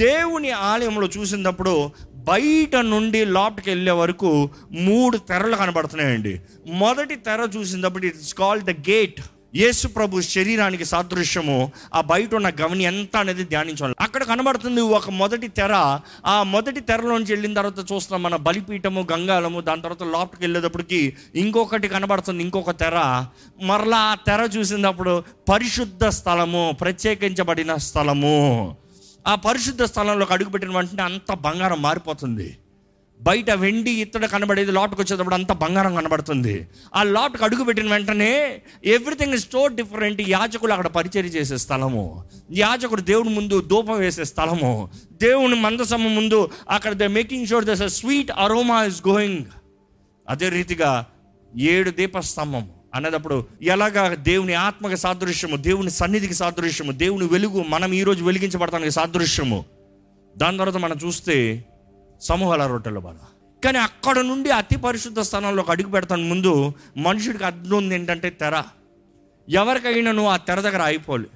దేవుని ఆలయంలో చూసినప్పుడు బయట నుండి లోపలికి వెళ్ళే వరకు మూడు తెరలు కనబడుతున్నాయండి. మొదటి తెర చూసినప్పుడు ఇట్స్ కాల్డ్ ద గేట్ యేసు ప్రభు శరీరానికి సాదృశ్యము. ఆ బయట ఉన్న గమని ఎంత అనేది ధ్యానించాలి. అక్కడ కనబడుతుంది ఒక మొదటి తెర. ఆ మొదటి తెరలోంచి వెళ్ళిన తర్వాత చూస్తున్నాం మన బలిపీఠము గంగాలము దాని తర్వాత లోపలికి వెళ్ళేటప్పటికి ఇంకొకటి కనబడుతుంది ఇంకొక తెర. మరలా ఆ తెర చూసినప్పుడు పరిశుద్ధ స్థలము ప్రత్యేకించబడిన స్థలము. ఆ పరిశుద్ధ స్థలంలోకి అడుగుపెట్టిన వెంటనే అంత బంగారం మారిపోతుంది. బయట వెండి ఇత్తడి కనబడేది లోటుకు వచ్చేటప్పుడు అంత బంగారం కనబడుతుంది. ఆ లోటుకు అడుగు పెట్టిన వెంటనే ఎవ్రీథింగ్ ఇస్ టో డిఫరెంట్ యాజకులు అక్కడ పరిచయం చేసే స్థలము. యాజకుడు దేవుని ముందు ధూపం వేసే స్థలము. దేవుని మందసము ముందు అక్కడ the making sure this sweet aroma is going అదే రీతిగా ఏడు దీపస్తంభము. అన్నదప్పుడు ఎలాగా దేవుని ఆత్మకి సాదృశ్యము దేవుని సన్నిధికి సాదృశ్యము దేవుని వెలుగు మనం ఈరోజు వెలిగించబడతానికి సాదృశ్యము. దాని తర్వాత మనం చూస్తే సమూహాల రొట్టెల బాధ. కానీ అక్కడ నుండి అతి పరిశుద్ధ స్థానంలోకి అడుగు పెడతాను ముందు మనుషుడికి అర్థం ఉంది ఏంటంటే తెర. ఎవరికైనా నువ్వు ఆ తెర దగ్గర అయిపోలే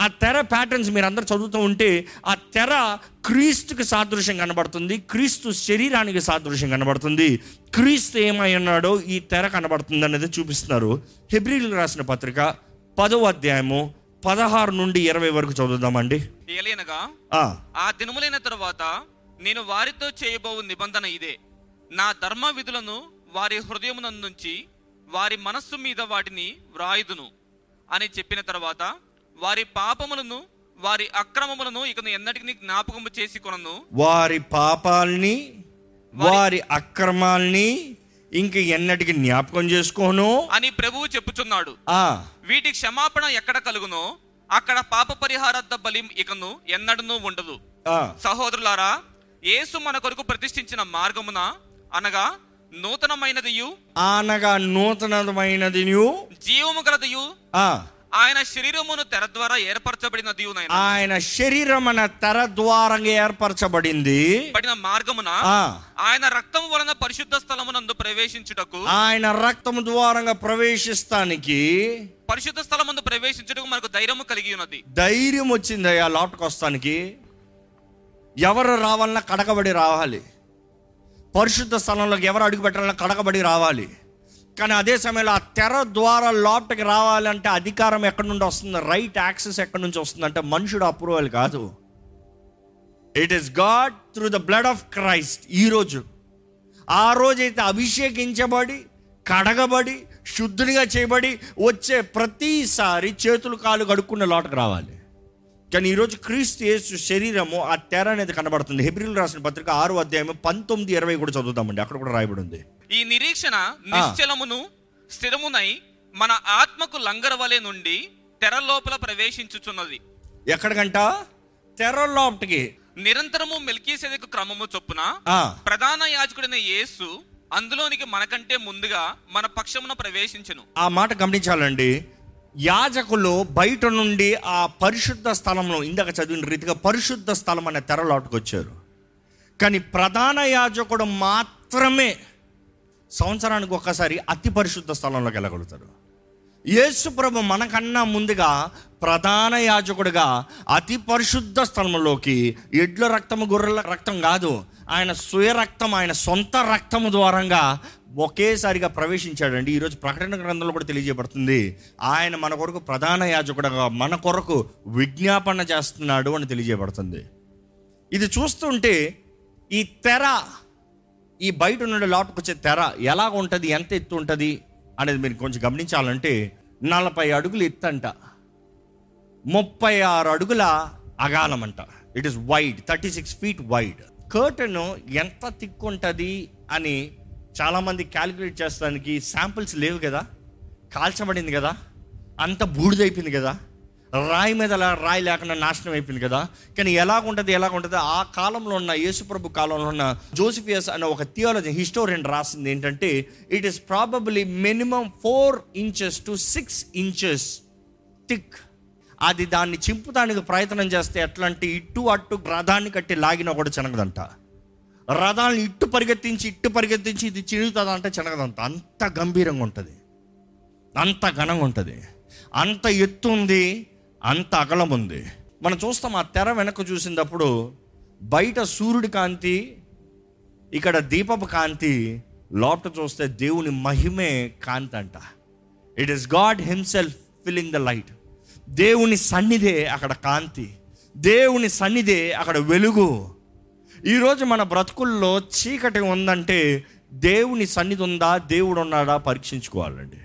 ఆ తెర ప్యాటర్న్స్ మీరు అందరు చదువుతూ ఉంటే ఆ తెర క్రీస్తుకి సాదృశ్యం కనబడుతుంది క్రీస్తు శరీరానికి సాదృశ్యం కనబడుతుంది. క్రీస్తు ఏమై ఉన్నాడో ఈ తెర కనబడుతుంది అనేది చూపిస్తున్నారు. హెబ్రిల్ రాసిన పత్రిక పదవ అధ్యాయము పదహారు నుండి ఇరవై వరకు చదువుదామండి. ఏలైనగా ఆ, దినములైన తరువాత నేను వారితో చేయబోవు నిబంధన ఇదే. నా ధర్మ విధులను వారి హృదయమునందుంచి వారి మనస్సు మీద వాటిని వ్రాయుదును అని చెప్పిన తర్వాత వారి పాపములను వారి అక్రమములను ఇక ఎన్నటికి జ్ఞాపకము చేసి కొనను. వారి పాపాల్ని వారి అక్రమాల్ని ఇంక ఎన్నటికి జ్ఞాపకం చేసుకోను. అని ప్రభువు చెప్పుచున్నాడు. ఆ. వీటి క్షమాపణ ఎక్కడ కలుగునో అక్కడ పాప పరిహారార్థ బలి ఇకను ఎన్నడనూ ఉండదు. సహోదరులారా యేసు మన కొరకు ప్రతిష్ఠించిన మార్గమున అనగా నూతనమైనదియు అనగా నూతనమైనది జీవము గలదియు ఆ. ఆయన శరీరమును తెర ద్వారా ఏర్పరచబడినదియు నాయన. ఆయన శరీరం అనే తెర ద్వారంగా ఏర్పరచబడింది. పడిన మార్గమున ఆయన రక్తం వలన పరిశుద్ధ స్థలమునందు ప్రవేశించుటకు ఆయన రక్తము ద్వారంగా ప్రవేశిస్తానికి పరిశుద్ధ స్థలముందు ప్రవేశించుటకు మనకు ధైర్యము కలిగి ఉన్నది. ధైర్యం వచ్చింది ఆ లోటుకు వస్తానికి. ఎవరు రావాలన్నా కడకబడి రావాలి. పరిశుద్ధ స్థలంలోకి ఎవరు అడుగు పెట్టాలన్నా కడకబడి రావాలి. కానీ అదే సమయంలో ఆ తెర ద్వారా లోపలికి రావాలంటే అధికారం ఎక్కడి నుండి వస్తుంది? రైట్ యాక్సెస్ ఎక్కడి నుంచి వస్తుంది? అంటే మనుషుడు అప్రూవల్ కాదు. It is God through the blood of Christ ఈరోజు ఆ రోజైతే అభిషేకించబడి కడగబడి శుద్ధునిగా చేయబడి వచ్చే ప్రతిసారి చేతులు కాలు కడుక్కున్న లోటకు రావాలి. కానీ ఈరోజు క్రీస్తు యేసు శరీరము ఆ తెర అనేది కనబడుతుంది. హెబ్రిల్ రాసిన పత్రిక ఆరు అధ్యాయం పంతొమ్మిది ఇరవై కూడా చదువుతామండి అక్కడ కూడా రాయబడి ఉంది. ఈ నిరీక్షణ నిశ్చలమును స్థిరమునై మన ఆత్మకు లంగరవలే నుండి తెర లోపల ప్రవేశించుచున్నది. ఎక్కడికంట? తెర లోపటికి. నిరంతరము మెల్కీసెదకు క్రమము చొప్పున ప్రధాన యాజకుడైన యేసు అందులోనికి మనకంటే ముందుగా మన పక్షమున ప్రవేశించెను. ఆ మాట గమనించాలండి. యాజకులు బయట నుండి ఆ పరిశుద్ధ స్థలంలో ఇందాక చదివిన రీతిగా పరిశుద్ధ స్థలం అనే తెర లోటుకు వచ్చారు కానీ ప్రధాన యాజకుడు మాత్రమే సంవత్సరానికి ఒక్కసారి అతి పరిశుద్ధ స్థలంలోకి వెళ్ళగలుగుతాడు. యేసు ప్రభు మనకన్నా ముందుగా ప్రధాన యాజకుడిగా అతి పరిశుద్ధ స్థలంలోకి ఎడ్ల రక్తము గొర్రెల రక్తం కాదు ఆయన స్వయ రక్తం ఆయన సొంత రక్తము ద్వారంగా ఒకేసారిగా ప్రవేశించాడండి. ఈరోజు ప్రకటన గ్రంథంలో కూడా తెలియజేయబడుతుంది ఆయన మన కొరకు ప్రధాన యాజకుడుగా మన కొరకు విజ్ఞాపన చేస్తున్నాడు అని తెలియజేయబడుతుంది. ఇది చూస్తుంటే ఈ తెర ఈ బయట నుండి లోపలికి వచ్చే తెర ఎలా ఉంటుంది ఎంత ఎత్తు ఉంటుంది అనేది మీరు కొంచెం గమనించాలంటే నలభై అడుగులు ఎత్తు అంట. ముప్పై ఆరు అడుగుల అగాలం అంట. It is wide thirty six feet wide curtain ఎంత థిక్ ఉంటుంది అని చాలామంది క్యాలిక్యులేట్ చేస్తానికి శాంపిల్స్ లేవు కదా. కాల్చబడింది కదా. అంత బూడిదైపోయింది కదా. రాయి మీద రాయి లేకుండా నాశనం అయిపోయింది కదా. కానీ ఎలాగుంటుంది ఎలాగుంటుంది? ఆ కాలంలో ఉన్న యేసుప్రభు కాలంలో ఉన్న జోసిఫియస్ అనే ఒక థియాలజీ హిస్టోరియన్ రాసింది ఏంటంటే it is probably minimum four inches to six inches thick అది దాన్ని చింపుతానికి ప్రయత్నం చేస్తే ఎట్లాంటి ఇటు అట్టు రథాన్ని కట్టి లాగినా కూడా చెనగదంట. రథాలను ఇట్టు పరిగెత్తించి ఇట్టు పరిగెత్తించి ఇది చిరుగుతుందంటే చెనగదంట. అంత గంభీరంగా ఉంటుంది. అంత ఘనంగా ఉంటుంది. అంత ఎత్తు ఉంది. అంత అగలం ఉంది మనం చూస్తాం ఆ తెర వెనక చూసినప్పుడు బయట సూర్యుడి కాంతి ఇక్కడ దీపపు కాంతి లోపల చూస్తే దేవుని మహిమే కాంతి అంట. It is God himself filling the light దేవుని సన్నిధే అక్కడ కాంతి. దేవుని సన్నిధే అక్కడ వెలుగు. ఈరోజు మన బ్రతుకుల్లో చీకటి ఉందంటే దేవుని సన్నిధి ఉందా దేవుడు ఉన్నాడా పరీక్షించుకోవాలండి.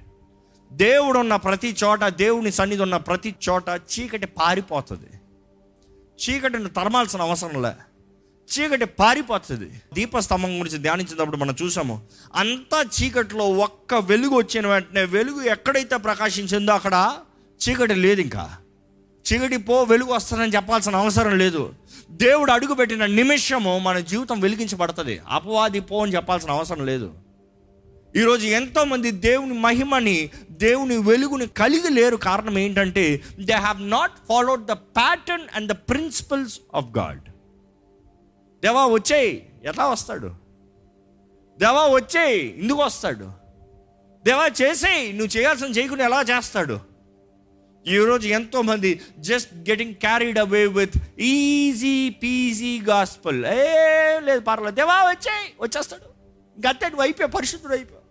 దేవుడు ఉన్న ప్రతి చోట దేవుని సన్నిధి ఉన్న ప్రతి చోట చీకటి పారిపోతుంది. చీకటిని తరమాల్సిన అవసరం లే. చీకటి పారిపోతుంది. దీపస్తంభం గురించి ధ్యానించినప్పుడు మనం చూసాము అంతా చీకటిలో ఒక్క వెలుగు వచ్చిన వెంటనే వెలుగు ఎక్కడైతే ప్రకాశించిందో అక్కడ చీకటి లేదు ఇంకా. చీకటి పో వెలుగు వస్తుందని చెప్పాల్సిన అవసరం లేదు. దేవుడు అడుగుపెట్టిన నిమిషము మన జీవితం వెలిగించబడుతుంది. అపవాది పో అని చెప్పాల్సిన అవసరం లేదు. ఈరోజు ఎంతోమంది దేవుని మహిమని దేవుని వెలుగుని కలిగి లేరు. కారణం ఏంటంటే they have not followed the pattern and the principles of God దేవా వచ్చేయి. ఎలా వస్తాడు? దేవా వచ్చేయి. ఎందుకు వస్తాడు? దేవా చేసేయి. నువ్వు చేయాల్సిన చేయకుండా ఎలా చేస్తాడు? ఈరోజు ఎంతోమంది just getting carried away with easy peasy gospel ఏ లేదు పర్లేదు దేవా వచ్చేయి. వచ్చేస్తాడు. గత్తె అయిపోయా పరిశుద్ధుడు అయిపోయా.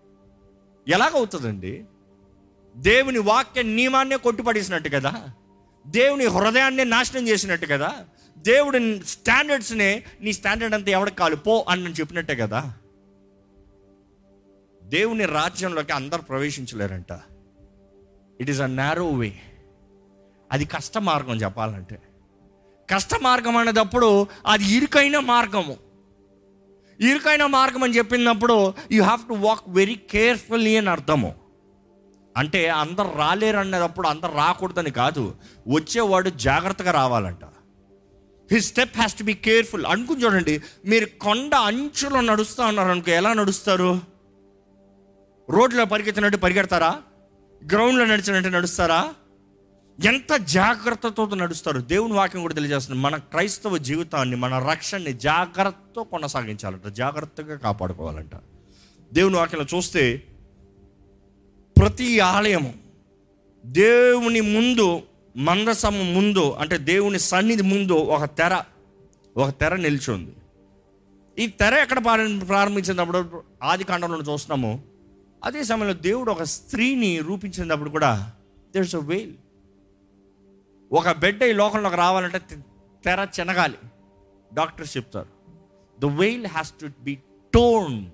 ఎలాగవుతుందండి? దేవుని వాక్య నియమాన్నే కొట్టుపడేసినట్టు కదా? దేవుని హృదయాన్నే నాశనం చేసినట్టు కదా? దేవుడి స్టాండర్డ్స్నే నీ స్టాండర్డ్ అంతా ఎవరికి కాలు పో అని చెప్పినట్టే కదా? దేవుని రాజ్యంలోకి అందరు ప్రవేశించలేరంట. It is a narrow way అది కష్ట మార్గం చెప్పాలంటే. కష్ట మార్గం అనేటప్పుడు అది ఇరుకైన మార్గము. ఇరుకైన మార్గం అని చెప్పినప్పుడు you have to walk very carefully అని అర్థము. అంటే అందరు రాలేరు అనేటప్పుడు అందరు రాకూడదని కాదు. వచ్చేవాడు జాగ్రత్తగా రావాలంట. He step has to be careful అనుకుని చూడండి మీరు కొండ అంచులో నడుస్తూ ఉన్నారు అనుకో ఎలా నడుస్తారు? రోడ్లో పరిగెత్తినట్టు పరిగెడతారా? గ్రౌండ్లో నడిచినట్టు నడుస్తారా? ఎంత జాగ్రత్తతో నడుస్తారు దేవుని వాక్యం కూడా తెలియజేస్తుంది. మన క్రైస్తవ జీవితాన్ని మన రక్షణని జాగ్రత్తతో కొనసాగించాలంట జాగ్రత్తగా కాపాడుకోవాలంట. దేవుని వాక్యంలో చూస్తే ప్రతి ఆలయము దేవుని ముందు మందసము ముందు అంటే దేవుని సన్నిధి ముందు ఒక తెర ఒక తెర నిల్చుంది. ఈ తెర ఎక్కడ ప్రారంభించినప్పుడు ఆది కాండంలో చూస్తున్నాము. అదే సమయంలో దేవుడు ఒక స్త్రీని రూపించినప్పుడు కూడా దేర్స్ అ వేల్ ఒక బిడ్డ ఈ లోకంలోకి రావాలంటే తెర చెనగాలి. డాక్టర్స్ చెప్తారు the veil has to be torn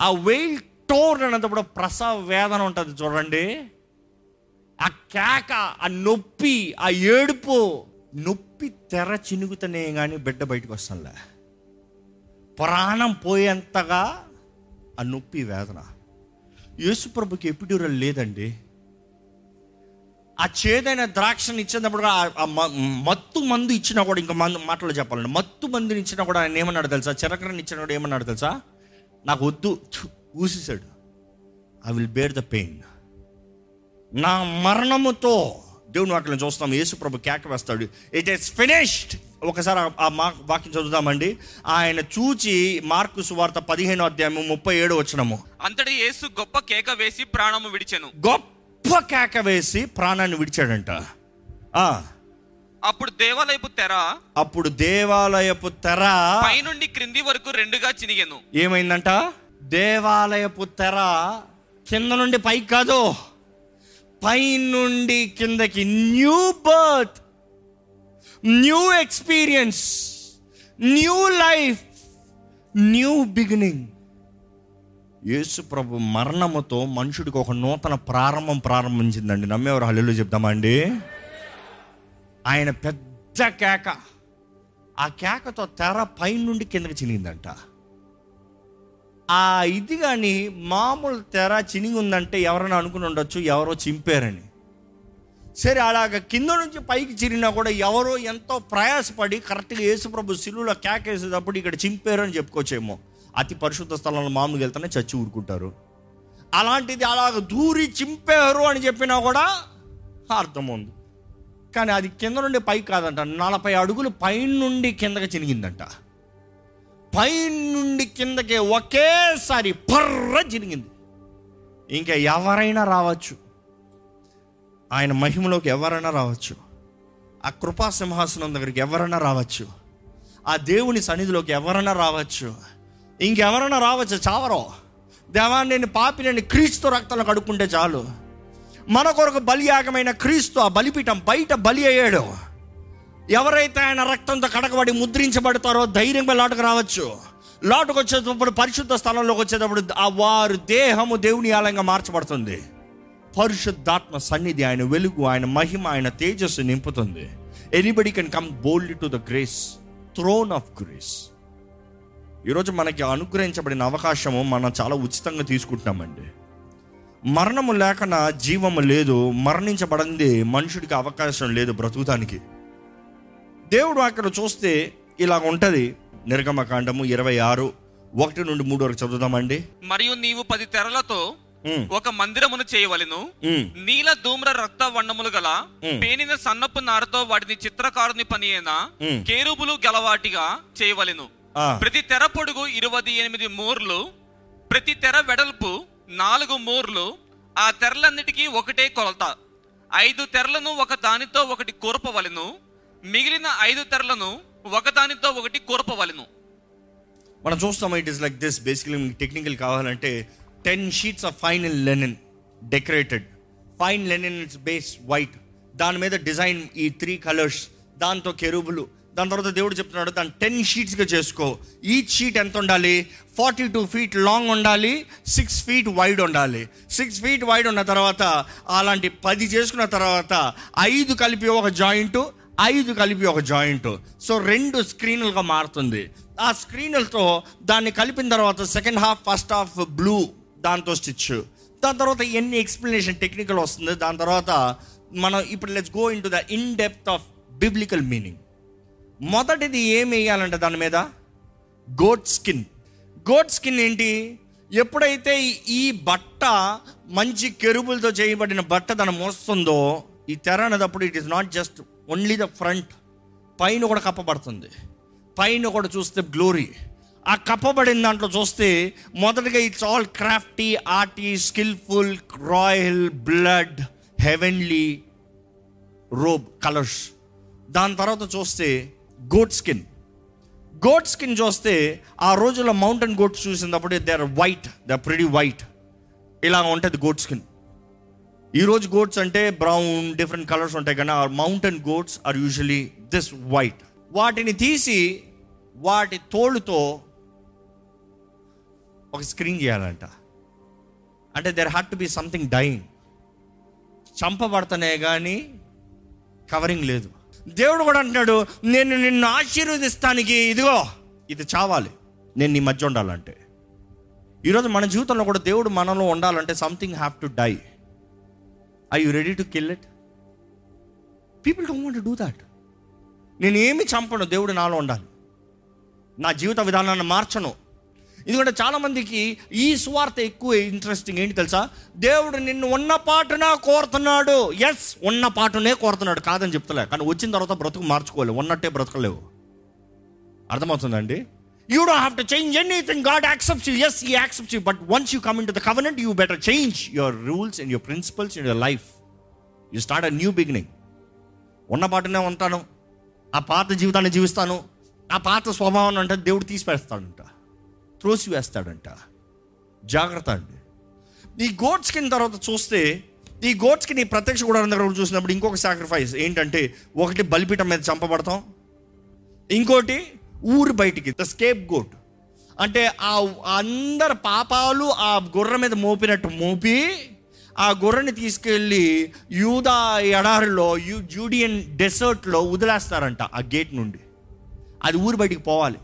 ఆ వెయిల్ టోన్ అన్నప్పుడు ప్రసవ వేదన ఉంటుంది చూడండి. ఆ కేక ఆ నొప్పి ఆ ఏడుపు నొప్పి తెర చినుగుతనే కానీ బిడ్డ బయటకు వస్తానులే ప్రాణం పోయేంతగా ఆ నొప్పి వేదన. యేసుప్రభుకి ఎపిడ్యూరల్ లేదండి. ఆ చేదైన ద్రాక్షని ఇచ్చినప్పుడు కూడా ఆ- మత్తు మందు ఇచ్చినా కూడా ఇంకా మందు మాటలు చెప్పాలండి. మత్తు మందుని ఇచ్చినా కూడా ఆయన ఏమన్నాడు తెలుసా? చిరకరని ఇచ్చినా కూడా ఏమన్నాడు తెలుసా? నాకు వద్దు ఊసేసాడు I will bear the pain నా మరణముతో దేవుని వాక్యం చూస్తాం యేసు ప్రభు కేక వేస్తాడు. ఇట్ ఈస్ ఫినిష్డ్ ఒకసారి ఆ- ఆ మా వాక్యం చదువుదామండి. ఆయన చూచి మార్కు సువార్త పదిహేను అధ్యాయము ముప్పై ఏడు వచ్చినము అంతటి యేసు గొప్ప కేక వేసి ప్రాణము విడిచెను. గొప్ప కేక వేసి ప్రాణాన్ని విడిచాడంట. అప్పుడు దేవాలయపు తెర అప్పుడు దేవాలయపు తెర పైనుండి క్రింది వరకు రెండుగా చినిగెను. ఏమైందంట? దేవాలయపు తెర కింద నుండి పైకి కాదు పై నుండి కిందకి new birth new experience new life new beginning. యేసు ప్రభు మరణముతో మనుషుడికి ఒక నూతన ప్రారంభం ప్రారంభించిందండి. నమ్మేవారు హల్లు చెప్తామా అండి? ఆయన పెద్ద కేక. ఆ కేకతో తెర పైనుండి కిందకి చినిగిందంట. ఆ ఇది కానీ మామూలు తెర చినిగి ఉందంటే ఎవరైనా అనుకుని ఉండొచ్చు ఎవరో చింపారని. సరే అలాగ కింద నుంచి పైకి చిరిగినా కూడా ఎవరో ఎంతో ప్రయాసపడి కరెక్ట్గా యేసుప్రభు సిలువులో కేకేసేటప్పుడు ఇక్కడ చింపారని అని చెప్పుకోవచ్చేమో. అతి పరిశుద్ధ స్థలంలో మామూలుగా వెళ్తేనే చచ్చి ఊరుకుంటారు. అలాంటిది అలాగ దూరి చింపారు అని చెప్పినా కూడా అర్థం ఉంది. కానీ అది కింద నుండి పైకి కాదంట నలభై అడుగులు పైన నుండి కిందకి చినిగిందంట. పైన నుండి కిందకి ఒకేసారి పర్ర చినిగింది. ఇంకా ఎవరైనా రావచ్చు. ఆయన మహిమలోకి ఎవరైనా రావచ్చు. ఆ కృపా సింహాసనం దగ్గరికి ఎవరైనా రావచ్చు. ఆ దేవుని సన్నిధిలోకి ఎవరైనా రావచ్చు. ఇంకెవరైనా రావచ్చు? చావరో. దేవా నేను పాపి నేను క్రీస్తు రక్తంలో కడుక్కుంటే చాలు. మన కొరకు బలియాగమైన క్రీస్తు ఆ బలిపీఠం బయట బలి అయ్యాడు. ఎవరైతే ఆయన రక్తంతో కడకబడి ముద్రించబడతారో ధైర్యంగా లోటుకు రావచ్చు. లోటుకు వచ్చేటప్పుడు పరిశుద్ధ స్థలంలోకి వచ్చేటప్పుడు ఆ వారు దేహము దేవుని ఆలయంగా మార్చబడుతుంది. పరిశుద్ధాత్మ సన్నిధి ఆయన వెలుగు ఆయన మహిమ ఆయన తేజస్సు నింపుతుంది. Anybody can come bold to the grace throne of grace ఈరోజు మనకి అనుగ్రహించబడిన అవకాశము మనం చాలా ఉచితంగా తీసుకుంటున్నామండి. మరణము లేకనా జీవము లేదు మరణించబడింది మనుషుడికి అవకాశం లేదు బ్రతుకుతానికి. దేవుడు అక్కడ చూస్తే ఇలా ఉంటుంది. నిర్గమకాండము ఇరవై ఆరు ఒకటి నుండి మూడు వరకు చదువుదామండి. మరియు నీవు పది తెరలతో ఒక మందిరమును చేయవలెను. నీల ధూమ్ర రక్త వర్ణములు గల. పేనిన సన్నపు నారతో వాటిని చిత్రకారుని పని అయిన మ్. కేరుబులు గలవాటిగా చేయవలెను. ప్రతి తెర పొడుగు ఇరవై ఎనిమిది మూర్లు ప్రతి తెర వెడల్పు నాలుగు మూర్లు ఆ తెరలన్నిటికీ ఒకటే కొలత. ఐదు తెరలను ఒక దానితో ఒకటి కూర్పవలెను మిగిలిన ఐదు తెరలను ఒకదానితో ఒకటి కూర్పవలెను. మనం చూస్తాం it is like this basically technical కావాలంటే ten sheets of fine linen decorated fine linen it's base white దాని మీద డిజైన్ ఈ త్రీ కలర్స్ దాంతో కెరూబులు దాని తర్వాత దేవుడు చెప్తున్నాడు దాన్ని టెన్ షీట్స్గా చేసుకో. ఈచ్ షీట్ ఎంత ఉండాలి? ఫార్టీ టూ ఫీట్ లాంగ్ ఉండాలి సిక్స్ ఫీట్ వైడ్ ఉండాలి. సిక్స్ ఫీట్ వైడ్ ఉన్న తర్వాత అలాంటి పది చేసుకున్న తర్వాత ఐదు కలిపి ఒక జాయింట్ ఐదు కలిపి ఒక జాయింట్ సో రెండు స్క్రీన్లుగా మారుతుంది. ఆ స్క్రీన్లతో దాన్ని కలిపిన తర్వాత second half first half blue దాంతో స్టిచ్ దాని తర్వాత ఎన్ని ఎక్స్ప్లెనేషన్ టెక్నికల్ వస్తుంది? దాని తర్వాత మనం ఇప్పుడు let's go into the in depth of biblical meaning మొదటిది ఏం వేయాలంటే దాని మీద? గోట్ స్కిన్ గోట్ స్కిన్ ఏంటి? ఎప్పుడైతే ఈ- బట్ట మంచి కెరుబులతో చేయబడిన బట్ట దాన్ని మోస్తుందో ఈ తెర అనేటప్పుడు it is not just only the front పైన కూడా కప్పబడుతుంది. పైన కూడా చూస్తే గ్లోరీ ఆ కప్పబడిన దాంట్లో చూస్తే మొదటగా it's all crafty arty skilful royal blood heavenly robe colours దాని తర్వాత చూస్తే గోట్ స్కిన్ గోట్ స్కిన్ చూస్తే ఆ రోజుల్లో మౌంటైన్ గోట్స్ చూసినప్పుడు they are white they are pretty white ఇలా ఉంటుంది గోడ్ స్కిన్ ఈరోజు గోట్స్ అంటే బ్రౌన్ డిఫరెంట్ కలర్స్ ఉంటాయి కానీ ఆ mountain goats are usually this white వాటిని తీసి వాటి తోలుతో ఒక స్క్రీన్ చేయాలంట. అంటే there had to be something dying చంపబడతనే కానీ కవరింగ్ లేదు. దేవుడు కూడా అంటున్నాడు నేను నిన్ను ఆశీర్వదిస్తానికి ఇదిగో ఇది చావాలి. నేను నీ మధ్య ఉండాలంటే. ఈరోజు మన జీవితంలో కూడా దేవుడు మనలో ఉండాలంటే something have to die I you ready to kill it people don't want do that నేను ఏమి చంపను దేవుడు నాలో ఉండాలి. నా జీవిత విధానాన్ని మార్చను. ఎందుకంటే చాలామందికి ఈ స్వార్థ ఎక్కువ ఇంట్రెస్టింగ్ ఏంటి తెలుసా? దేవుడు నిన్ను ఉన్న పాటున కోరుతున్నాడు. ఎస్ ఉన్న పాటునే కోరుతున్నాడు. కాదని చెప్తలే. కానీ వచ్చిన తర్వాత బ్రతుకు మార్చుకోలేవు. ఉన్నట్టే బ్రతకలేవు. అర్థమవుతుందండి you don't have to change anything God accepts you as he accepts you but once you come in to the covenant you better change your rules and your principles in your life you start a new beginning ఉన్న పాటనే ఉంటాను. ఆ పాత జీవితాన్ని జీవిస్తాను. ఆ పాత స్వభావం అంటే దేవుడు తీసిపేస్తాడంట. త్రోసి వేస్తాడంట జాగ్రత్త అండి. ఈ గోడ్స్కిన్ తర్వాత చూస్తే ఈ గోడ్స్కి నీ ఈ ప్రత్యక్ష గుడారం దగ్గర చూసినప్పుడు ఇంకొక సాక్రిఫైస్ ఏంటంటే ఒకటి బలిపీఠం మీద చంపబడతాం. ఇంకోటి ఊరు బయటికి ద స్కేప్ గోట్ అంటే ఆ అందరి పాపాలు ఆ గుర్ర మీద మోపినట్టు మోపి ఆ గుర్రని తీసుకెళ్ళి యూదా ఎడారిలో యూ జూడియన్ డెసర్ట్లో వదిలేస్తారంట ఆ గేట్ నుండి. అది ఊరు బయటికి పోవాలి.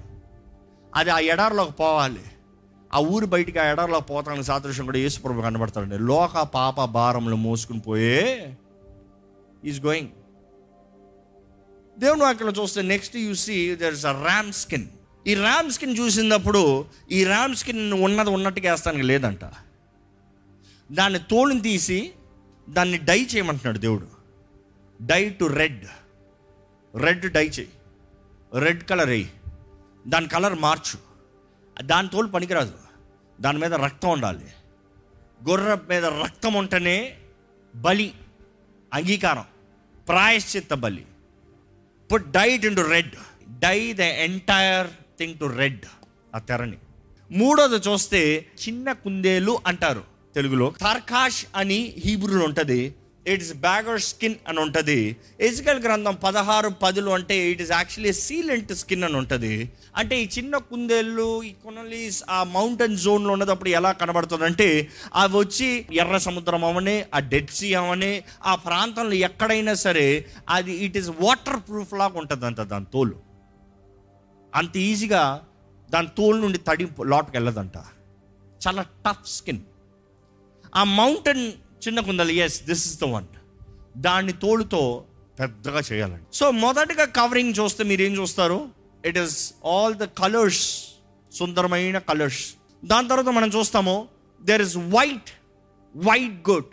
అది ఆ ఎడారిలోకి పోవాలి. ఆ ఊరు బయటికి ఆ ఎడారిలోకి పోతానికి సాదృశ్యం కూడా యేసుప్రభు కనబడతాడండి. లోక పాప భారములు మోసుకుని పోయే ఈజ్ గోయింగ్. దేవుని వాక్యంలో చూస్తే next you see there is a ram skin. ఈ ర్యామ్ స్కిన్ చూసినప్పుడు ఈ ర్యామ్ స్కిన్ ఉన్నది ఉన్నట్టుగా వేస్తానికి లేదంట. దాన్ని తోలుని తీసి దాన్ని డై చేయమంటున్నాడు దేవుడు. Dye to red. Red dye చేయి. రెడ్ కలర్ వేయి. దాని కలర్ మార్చు. దాని తోలు పనికిరాదు. దాని మీద రక్తం ఉండాలి. గొర్రె మీద రక్తం ఉంటేనే బలి అంగీకారం ప్రాయశ్చిత్త బలి. Put dyed to red dye the entire thing to red ఆ తెరని. మూడోది చూస్తే చిన్న కుందేలు అంటారు తెలుగులో. తర్కాష్ అని హీబ్రూలో ఉంటుంది. ఇట్ ఇస్ బ్యాగర్ స్కిన్ అని ఉంటుంది. ఎజికల్ గ్రంథం పదహారు పదులు అంటే it is actually sealant skin అని ఉంటుంది. అంటే ఈ చిన్న కుందేళ్ళు ఈ కొనలి ఆ మౌంటైన్ జోన్లో ఉన్నదప్పుడు ఎలా కనబడుతుంది అంటే అవి వచ్చి ఎర్ర సముద్రం అవనే ఆ డెడ్ సీ అవనే ఆ ప్రాంతంలో ఎక్కడైనా సరే అది ఇట్ ఈస్ వాటర్ ప్రూఫ్ లాగా ఉంటుంది అంట దాని తోలు. అంత ఈజీగా దాని తోలు నుండి తడి లోపలికి వెళ్ళదంట చాలా టఫ్ స్కిన్ ఆ మౌంటైన్ చిన్న కుందలు as this is the one దాన్ని తోలుతో పెద్దగా చేయాలండి. సో మొదటగా కవరింగ్ చూస్తే మీరు ఏం చూస్తారు? It is all the colours సుందరమైన కలర్స్ దాని తర్వాత మనం చూస్తాము there is white white good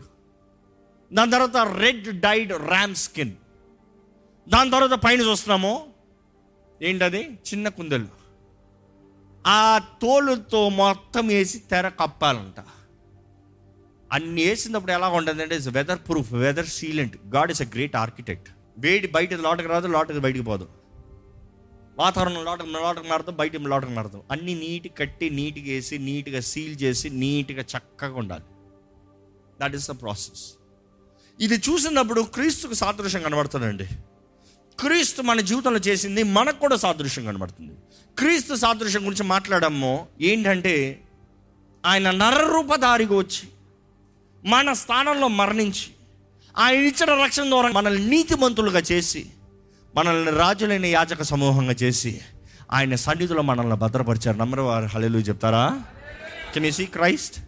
దాని తర్వాత రెడ్ డైడ్ ర్యామ్ స్కిన్ దాని తర్వాత పైన చూస్తున్నాము ఏంటది? చిన్న కుందలు. ఆ తోలుతో మొత్తం వేసి తెర కప్పాలంట. అన్ని వేసినప్పుడు ఎలా ఉంటుంది అంటే it's weatherproof weather sealant God is a great architect వేడి బయట లోటకి రాదు లోటకు బయటికి పోదు. వాతావరణం లోటకు లోటకు మారుతాం బయట లోటకు మారుతాం అన్ని నీట్ కట్టి నీట్గా వేసి నీట్గా సీల్ చేసి నీట్గా చక్కగా ఉండాలి. దట్ ఈస్ ద ప్రాసెస్ ఇది చూసినప్పుడు క్రీస్తుకు సాదృశ్యం కనబడుతుందండి. క్రీస్తు మన జీవితంలో చేసింది మనకు కూడా సాదృశ్యం కనబడుతుంది. క్రీస్తు సాదృశ్యం గురించి మాట్లాడము ఏంటంటే ఆయన నరరూపధారిగా వచ్చి మన స్థానంలో మరణించి ఆయన ఇచ్చిన రక్షణ ద్వారా మనల్ని నీతిమంతులుగా చేసి మనల్ని రాజులైన యాజక సమూహంగా చేసి ఆయన సన్నిధిలో మనల్ని భద్రపరిచారు. నమ్మరు వారు హళలు చెప్తారా? కెన్ యూ సీ క్రైస్ట్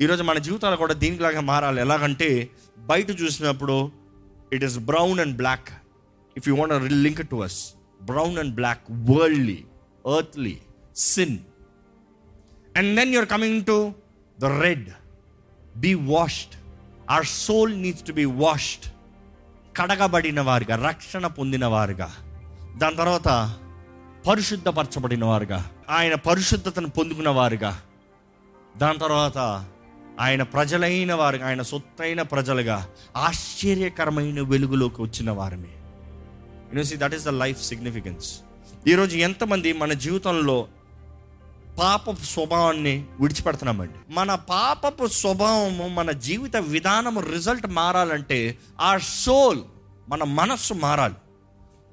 ఈరోజు మన జీవితాలు కూడా దీనిలాగా మారాలి. ఎలాగంటే బయట చూసినప్పుడు it is brown and black if you want link to us brown and black worldly earthly sin and then you're coming to the red be washed our soul needs to be washed కడగబడిన వారుగా రక్షణ పొందిన వారుగా దాని తర్వాత పరిశుద్ధపరచబడిన వారుగా ఆయన పరిశుద్ధతను పొందుకున్న వారుగా దాని తర్వాత ఆయన ప్రజలైన వారుగా ఆయన సొత్తైన ప్రజలుగా ఆశ్చర్యకరమైన వెలుగులోకి వచ్చిన వారమే university that is the life significance ఈరోజు ఎంతమంది మన జీవితంలో పాపపు స్వభావాన్ని విడిచిపెడుతున్నామండి. మన పాపపు స్వభావము మన జీవిత విధానము రిజల్ట్ మారాలంటే ఆ సోల్ మన మనస్సు మారాలి.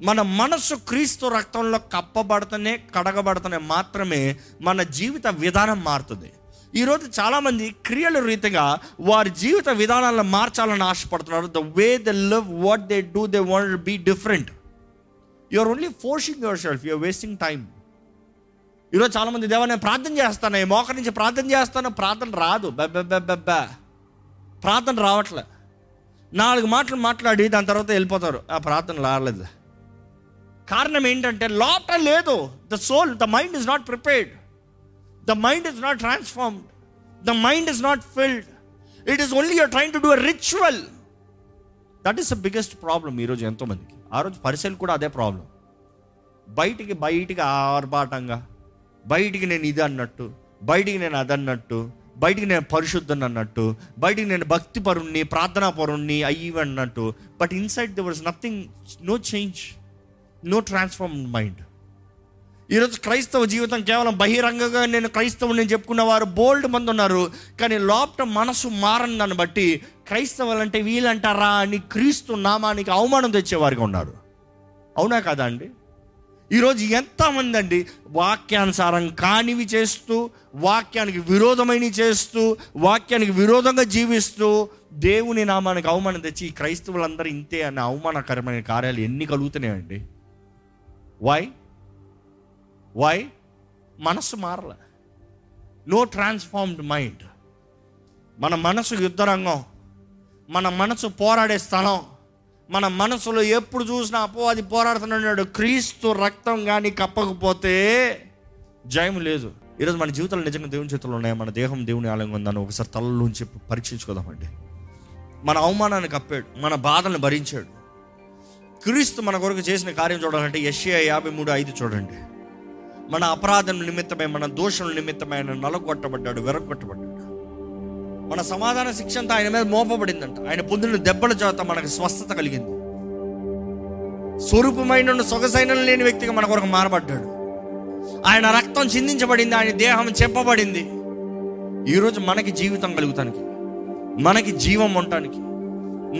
మన మనస్సు క్రీస్తు రక్తంలో కప్పబడతనే కడగబడతనే మాత్రమే మన జీవిత విధానం మారుతుంది. ఈరోజు చాలామంది క్రియల రీతిగా వారి జీవిత విధానాలను మార్చాలని ఆశపడుతున్నారు. The way the love what they do they want be different you are only forcing yourself you're wasting time ఈరోజు చాలామంది దేవా నేను ప్రార్థన చేస్తాను ఈ మోక నుంచి ప్రార్థన చేస్తాను ప్రార్థన రాదు. బెబ్బెబ్బెబ్బెబ్బ ప్రార్థన రావట్లే. నాలుగు మాటలు మాట్లాడి దాని తర్వాత వెళ్ళిపోతారు. ఆ ప్రార్థన రాలేదు. కారణం ఏంటంటే లోపల లేదు. The soul the mind is not prepared the mind is not transformed the mind is not filled it is only you're train to do a ritual that is the biggest problem ఈరోజు ఎంతోమందికి. ఆ రోజు పరిశీలి కూడా అదే problem బయటికి బయటికి ఆర్భాటంగా. బయటికి నేను ఇది అన్నట్టు బయటికి నేను అది అన్నట్టు బయటికి నేను పరిశుద్ధని అన్నట్టు బయటికి నేను భక్తి పరుణ్ణి ప్రార్థనా పరుణ్ణి అయ్యి అన్నట్టు. But inside there was nothing no change no transform mind ఈరోజు క్రైస్తవ జీవితం కేవలం బహిరంగంగా నేను క్రైస్తవుని నేను చెప్పుకున్న వారు బోల్డ్ మంది ఉన్నారు. కానీ లోపట మనసు మారని దాన్ని బట్టి క్రైస్తవులు అంటే వీళ్ళంటారా అని క్రీస్తు నామానికి అవమానం తెచ్చేవారుగా ఉన్నారు. అవునా కదా అండి? ఈరోజు ఎంతమంది అండి వాక్యానుసారం కానివి చేస్తూ వాక్యానికి విరోధమైనవి చేస్తూ వాక్యానికి విరోధంగా జీవిస్తూ దేవుని నామానికి అవమానం తెచ్చి ఈ క్రైస్తవులందరూ ఇంతే అనే అవమానకరమైన కార్యాలు ఎన్ని కలుగుతున్నాయండి? వై వై మనస్సు మారల. నో ట్రాన్స్ఫార్మ్డ్ మైండ్ మన మనసు యుద్ధరంగం. మన మనసు పోరాడే స్థలం. మన మనసులో ఎప్పుడు చూసినా అపో అది పోరాడుతున్నాడు. క్రీస్తు రక్తం కానీ కప్పకపోతే జయం లేదు. ఈరోజు మన జీవితంలో నిజంగా దేవుని చేతుల్లో ఉన్నాయి? మన దేహం దేవుని ఆలయంగా ఉందని ఒకసారి తలలోంచి పరీక్షించుకోదామండి. మన అవమానాన్ని కప్పాడు మన బాధలను భరించాడు. క్రీస్తు మన కొరకు చేసిన కార్యం చూడాలంటే ఎస్ఏ యాభై మూడు ఐదు చూడండి. మన అపరాధం నిమిత్తమై మన దోషం నిమిత్తమైన నలగొట్టబడ్డాడు వెరగొట్టబడ్డాడు. మన సమాధాన శిక్ష అంతా ఆయన మీద మోపబడిందంట. ఆయన పొందిన దెబ్బల చేత మనకు స్వస్థత కలిగింది. స్వరూపమైన సొగసైన లేని వ్యక్తిగా మన కొరకు మారబడ్డాడు. ఆయన రక్తం చిందించబడింది ఆయన దేహం చెప్పబడింది ఈరోజు మనకి జీవితం కలుగుతానికి మనకి జీవం ఉండటానికి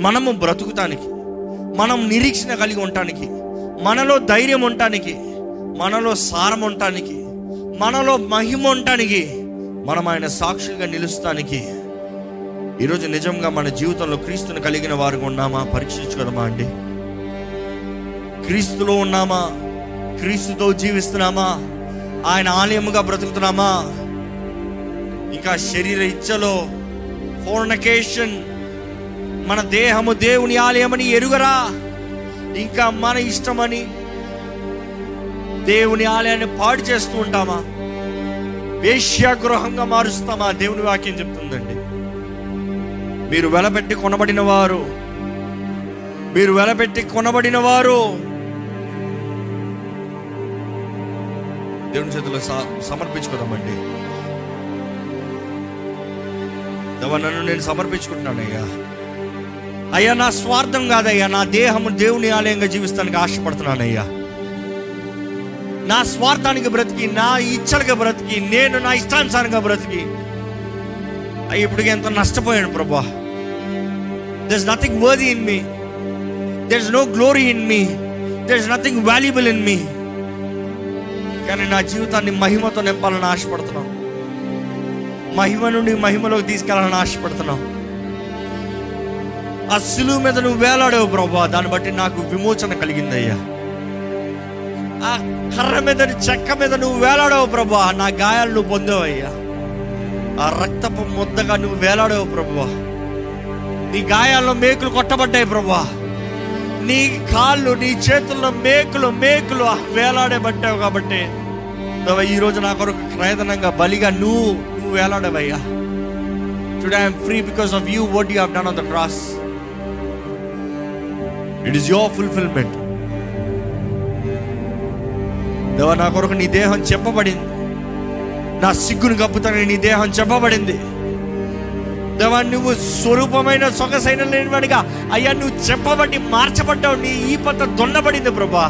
మనము బ్రతుకుతానికి మనం నిరీక్షణ కలిగి ఉండటానికి మనలో ధైర్యం ఉండటానికి మనలో సారం ఉండటానికి మనలో మహిమ ఉండటానికి మనం ఆయన సాక్షులుగా నిలుస్తానికి ఈరోజు నిజంగా మన జీవితంలో క్రీస్తుని కలిగిన వారికి ఉన్నామా? పరీక్షించుకోదమా అండి? క్రీస్తులో ఉన్నామా? క్రీస్తుతో జీవిస్తున్నామా? ఆయన ఆలయముగా బ్రతుకుతున్నామా? ఇంకా శరీర ఇచ్చలో ఫోర్నకేషన్ మన దేహము దేవుని ఆలయమని ఎరుగరా? ఇంకా మన ఇష్టమని దేవుని ఆలయాన్ని పాడు చేస్తూ ఉంటామా? వేశ్యాగృహంగా మారుస్తామా? దేవుని వాక్యం చెప్తుందండి. మీరు వెలపెట్టి కొనబడిన వారు మీరు వెలపెట్టి కొనబడిన వారు దేవుని చేతిలో స- సమర్పించుకోదామండి నన్ను నేను సమర్పించుకుంటున్నానయ్యా. అయ్యా నా స్వార్థం కాదయ్యా నా దేహము దేవుని ఆలయంగా జీవిస్తానికి ఆశపడుతున్నానయ్యా. నా స్వార్థానికి బ్రతికి నా ఇచ్చలకి బ్రతికి నేను నా ఇష్టానుసారంగా బ్రతికి. అయ్యి ఇప్పటికి ఎంతో నష్టపోయాను ప్రభా. There nothing worthy in me there no glory in me there nothing valuable in me కానీ నా జీవితాన్ని మహిమతో నింపాలని ఆశపడుతున్నాం. మహిమ నుండి మహిమలోకి తీసుకెళ్ళాలని ఆశపడుతున్నాం. ఆ సులువు మీద నువ్వు వేలాడావు ప్రభా. దాన్ని బట్టి నాకు విమోచన కలిగిందయ్యా ఆ కర్ర మీద చెక్క మీద నువ్వు వేలాడావు ప్రభా. నా గాయాలు నువ్వు పొందావయ్యా ఆ రక్తపు ముద్దగా నువ్వు వేలాడావు ప్రభా. నీ గాయాల్లో మేకులు కొట్టబడ్డాయి ప్రభా నీ కాళ్ళు నీ చేతుల్లో మేకులు మేకులు వేలాడబట్టావు కాబట్టి దేవా, ఈ రోజు నా కొరకు క్రయదనంగా బలిగా నువ్వు నువ్వు వేలాడవయ్యా. Today I'm free because of you what you have done on the cross it is your fulfilment దేవ నా కొరకు నీ దేహం చెప్పబడింది. నా సిగ్గును కప్పుతానని నీ దేహం చెప్పబడింది. దేవా నువ్వు స్వరూపమైన సొగసైన లేనివాడిగా. అయ్యా నువ్వు చెప్పబట్టి మార్చబడ్డావు. నీ ఈ పత్త దొన్నబడింది ప్రభా.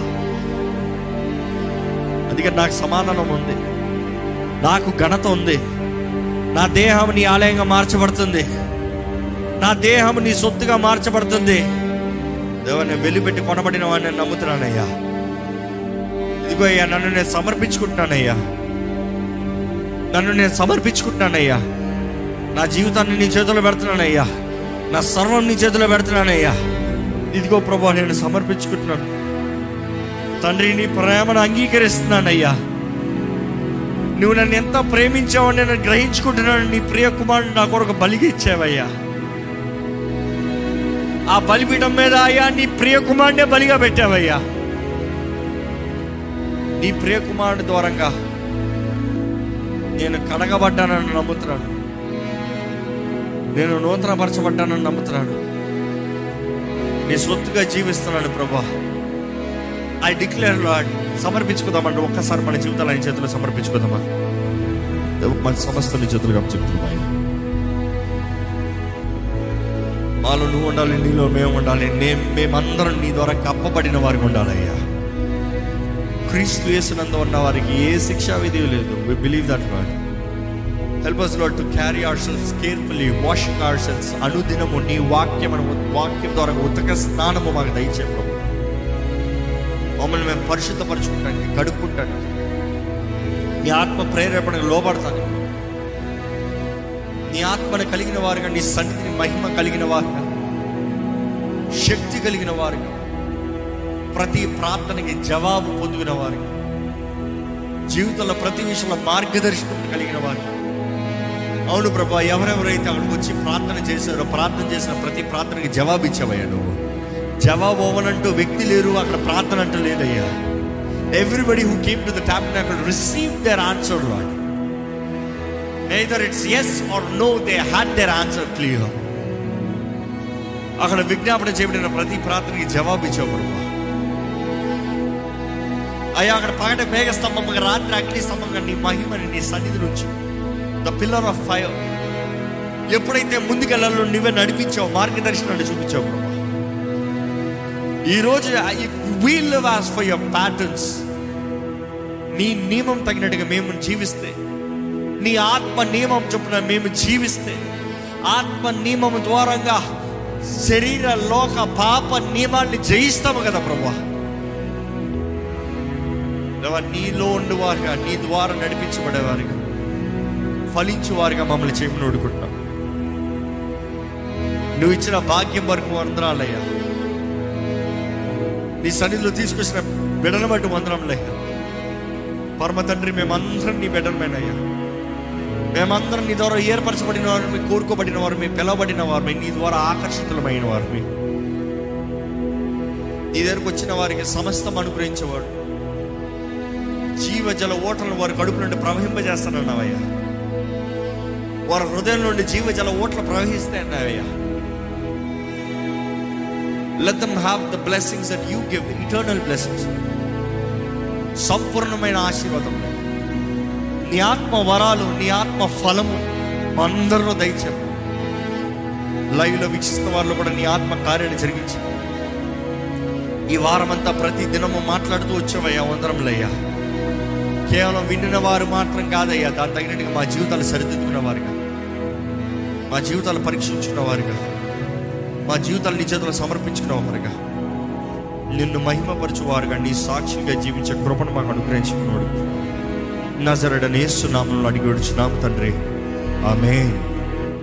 అందుకే నాకు సమాధానం ఉంది. నాకు ఘనత ఉంది. నా దేహం నీ ఆలయంగా మార్చబడుతుంది. నా దేహం నీ సొత్తుగా మార్చబడుతుంది. దేవా నేను వెలిపెట్టి కొనబడిన వాడిని నేను నమ్ముతున్నానయ్యా. ఇదిగో అయ్యా నన్ను నేను సమర్పించుకుంటున్నానయ్యా. నన్ను నేను సమర్పించుకుంటున్నానయ్యా. నా జీవితాన్ని నీ చేతిలో పెడుతున్నానయ్యా నా సర్వం నీ చేతిలో పెడుతున్నానయ్యా ఇదిగో ప్రభా నేను సమర్పించుకుంటున్నాను. తండ్రి నీ ప్రేమను అంగీకరిస్తున్నానయ్యా నువ్వు నన్ను ఎంత ప్రేమించావో నేను గ్రహించుకుంటున్నాను నీ ప్రియ కుమారుడు నా కొరకు బలిగి ఇచ్చావయ్యా. ఆ బలిపీఠం మీద అయ్యా నీ ప్రియ కుమారుడే బలిగా పెట్టావయ్యా. నీ ప్రియ కుమారుడి ద్వారంగా నేను కడగబడ్డానని నమ్ముతున్నాను. నేను నూతనపరచబడ్డానని నమ్ముతున్నాను. నీ సొత్తుగా జీవిస్తున్నాను ప్రభా. ఐ డిక్లేర్ లాడ్ సమర్పించుకుందామంటే ఒక్కసారి మన జీవితాలు ఆయన చేతిలో సమర్పించుకుందామా? మన సమస్తని చేతులుగా చెప్తున్నామా మాలో నువ్వు ఉండాలి నీలో మేము ఉండాలి నేను మేమందరం నీ ద్వారా కప్పబడిన వారికి ఉండాలయ్యా. క్రీస్తు వేసినందు ఉన్న వారికి ఏ శిక్షా విధి లేదు. We believe that Lord help us Lord to carry ourselves carefully washing ourselves అనుదినము నీ వాక్యం వాక్యం ద్వారా ఉతక స్నానము మాకు దయచే ప్రభు. మమ్మల్ని మేము పరిశుద్ధపరచుకుంటానికి కడుక్కుంటానికి నీ ఆత్మ ప్రేరేపణకు లోబడతాను నీ ఆత్మను కలిగిన వారుగా నీ సన్నిధిని మహిమ కలిగిన వారుగా శక్తి కలిగిన వారుగా ప్రతి ప్రార్థనకి జవాబు పొందిన వారుగా జీవితంలో ప్రతి విషయంలో మార్గదర్శనం కలిగిన వారుగా అవును ప్రభా ఎవరెవరైతే అక్కడికి వచ్చి ప్రార్థన చేశారో ప్రార్థన చేసిన ప్రతి ప్రార్థనకి జవాబు ఇచ్చావయ్యా నువ్వు. జవాబు అవ్వనంటూ వ్యక్తి లేరు అక్కడ ప్రార్థన అంటూ లేదయ్యా. Everybody who came to the tap receive their answer Lord either it's yes or no they had their answer clear అక్కడ విజ్ఞాపన చేయబడిన ప్రతి ప్రార్థనకి జవాబు ఇచ్చావు అయ్యా అక్కడ పగట మేఘ స్తంభంగా రాత్రి అగ్ని స్తంభంగా నీ మహిమని నీ సన్నిధి నుంచి ద పిల్లర్ ఆఫ్ ఫైర్ ఎప్పుడైతే ముందుకెళ్ళాలో నువ్వే నడిపించావు మార్గదర్శనాన్ని చూపించావు ప్రభా. ఈరోజు we live as for your patterns నీ నియమం తగినట్టుగా మేము జీవిస్తే నీ ఆత్మ నియమం చొప్పున మేము జీవిస్తే ఆత్మ నియమం ద్వారంగా శరీర లోక పాప నియమాన్ని జయిస్తాము కదా ప్రభా. నీలో ఉండేవారుగా నీ ద్వారా నడిపించబడేవారుగా. ఫలించేవారుగా మమ్మల్ని చేయమని అడుగుతున్నాం నువ్వు ఇచ్చిన భాగ్యం వరకు వందనాలయ్యా. నీ సన్నిధిలో తీసుకొచ్చిన బిడను బట్టి వందనంలయ్యా పరమ తండ్రి మేమందరం నీ బిడ్డలమేనయ్యా. మేమందరం నీ ద్వారా ఏర్పరచబడిన వారు మీ కోరుకోబడిన వారు మీ పిలవబడిన వారు మీ నీ ద్వారా ఆకర్షితులమైన వారు మీ నీ దగ్గరకు వచ్చిన వారికి సమస్తం అనుగ్రహించేవాడు. జీవజల ఓటలను వారి కడుపు నుండి ప్రవహింపజేస్తానన్నావయ్యా. వారి హృదయం నుండి జీవజల ఓట్లు ప్రవహిస్తాయి అయ్యా let them have the blessings that you give eternal blessings సంపూర్ణమైన ఆశీర్వాదం. నీ ఆత్మ వరాలు నీ ఆత్మ ఫలము అందరిలో దయచేపు లైవ్లో వీక్షిస్తున్న వారిలో కూడా నీ ఆత్మ కార్యాన్ని జరిగించి. ఈ వారమంతా ప్రతి దినము మాట్లాడుతూ వచ్చావయ్యా వందరంలయ్యా కేవలం వినిన వారు మాత్రం కాదయ్యా దాని తగినట్టుగా మా జీవితాలు సరిదిద్దుకున్న వారుగా. మా జీవితాలు పరీక్షించుకున్న వారుగా. మా జీవితాలు నీ చేతులు సమర్పించుకున్న వారుగా. నిన్ను మహిమపరచువారుగా నీ సాక్షిగా జీవించే కృపను మాకు అనుగ్రహించుకున్నాడు నజరడనేస్తున్నాము అడిగి వచ్చున్నాము తండ్రి. ఆమె